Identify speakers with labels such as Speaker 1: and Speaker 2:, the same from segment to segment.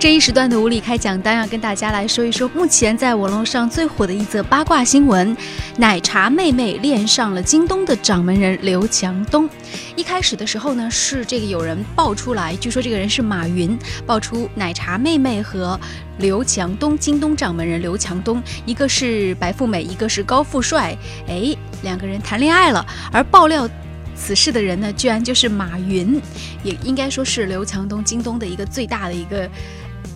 Speaker 1: 这一时段的无理开讲，单要跟大家来说一说目前在网络上最火的一则八卦新闻：奶茶妹妹恋上了京东的掌门人刘强东。一开始的时候呢，是这个有人爆出来，据说这个人是马云，爆出奶茶妹妹和刘强东，京东掌门人刘强东，一个是白富美，一个是高富帅，哎，两个人谈恋爱了，而爆料。此事的人呢，居然就是马云，也应该说是刘强东京东的一个最大的一个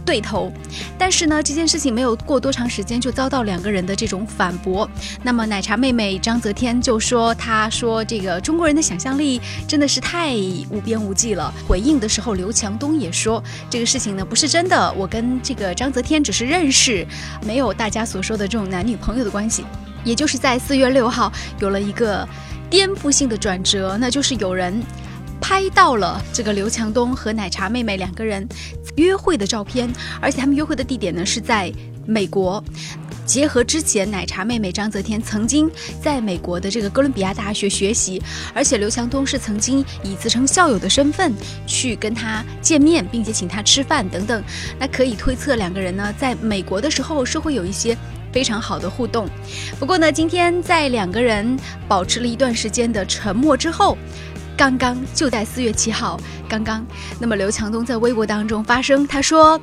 Speaker 1: 对头。但是呢，这件事情没有过多长时间，就遭到两个人的这种反驳。那么奶茶妹妹张泽天就说：“她说这个中国人的想象力真的是太无边无际了。”回应的时候，刘强东也说：“这个事情呢不是真的，我跟这个张泽天只是认识，没有大家所说的这种男女朋友的关系。”也就是在四月六号有了一个。颠覆性的转折，那就是有人拍到了这个刘强东和奶茶妹妹两个人约会的照片，而且他们约会的地点呢是在美国。结合之前奶茶妹妹张泽天曾经在美国的这个哥伦比亚大学学习，而且刘强东是曾经以自称校友的身份去跟他见面，并且请他吃饭等等，那可以推测两个人呢在美国的时候是会有一些。非常好的互动，不过呢，今天在两个人保持了一段时间的沉默之后，刚刚就在四月七号，刚刚，那么刘强东在微博当中发声，他说。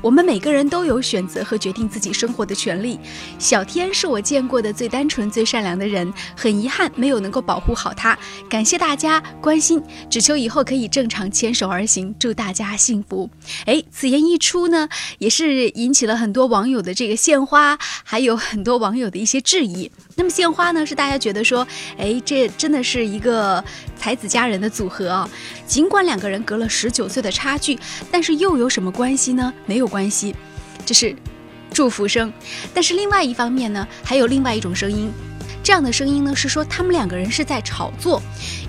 Speaker 1: 我们每个人都有选择和决定自己生活的权利。小天是我见过的最单纯、最善良的人，很遗憾没有能够保护好他。感谢大家关心，只求以后可以正常牵手而行。祝大家幸福。哎，此言一出呢，也是引起了很多网友的这个献花，还有很多网友的一些质疑。那么献花呢，是大家觉得说，哎，这真的是一个才子佳人的组合啊。尽管两个人隔了十九岁的差距，但是又有什么关系呢？没有关系，这是祝福声。但是另外一方面呢，还有另外一种声音。这样的声音呢，是说他们两个人是在炒作，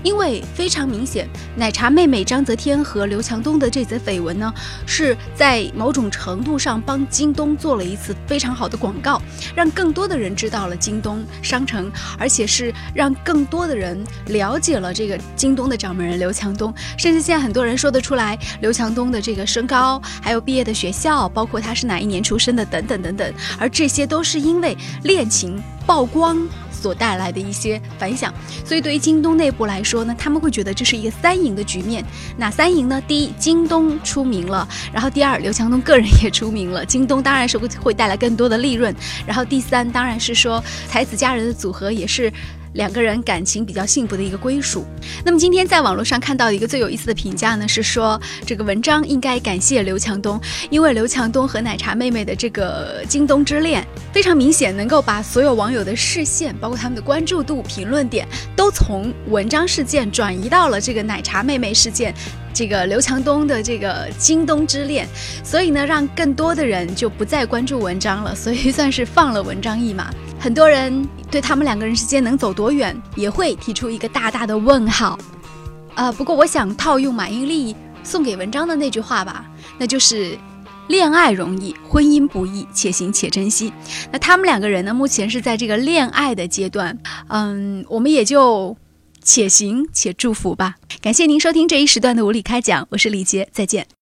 Speaker 1: 因为非常明显，奶茶妹妹张泽天和刘强东的这则绯闻呢，是在某种程度上帮京东做了一次非常好的广告，让更多的人知道了京东商城，而且是让更多的人了解了这个京东的掌门人刘强东，甚至现在很多人说得出来刘强东的这个身高，还有毕业的学校，包括他是哪一年出生的等等等等，而这些都是因为恋情曝光。所带来的一些反响，所以对于京东内部来说呢，他们会觉得这是一个三赢的局面。哪三赢呢？第一，京东出名了；然后第二，刘强东个人也出名了，京东当然是会会带来更多的利润；然后第三，当然是说才子佳人的组合也是。两个人感情比较幸福的一个归属。那么今天在网络上看到一个最有意思的评价呢，是说这个文章应该感谢刘强东，因为刘强东和奶茶妹妹的这个京东之恋非常明显，能够把所有网友的视线，包括他们的关注度、评论点，都从文章事件转移到了这个奶茶妹妹事件。这个刘强东的这个京东之恋，所以呢，让更多的人就不再关注文章了，所以算是放了文章一马。很多人对他们两个人之间能走多远，也会提出一个大大的问号。呃，不过我想套用马英丽送给文章的那句话吧，那就是恋爱容易，婚姻不易，且行且珍惜。那他们两个人呢，目前是在这个恋爱的阶段，嗯，我们也就。且行且祝福吧。感谢您收听这一时段的无理开讲，我是李杰，再见。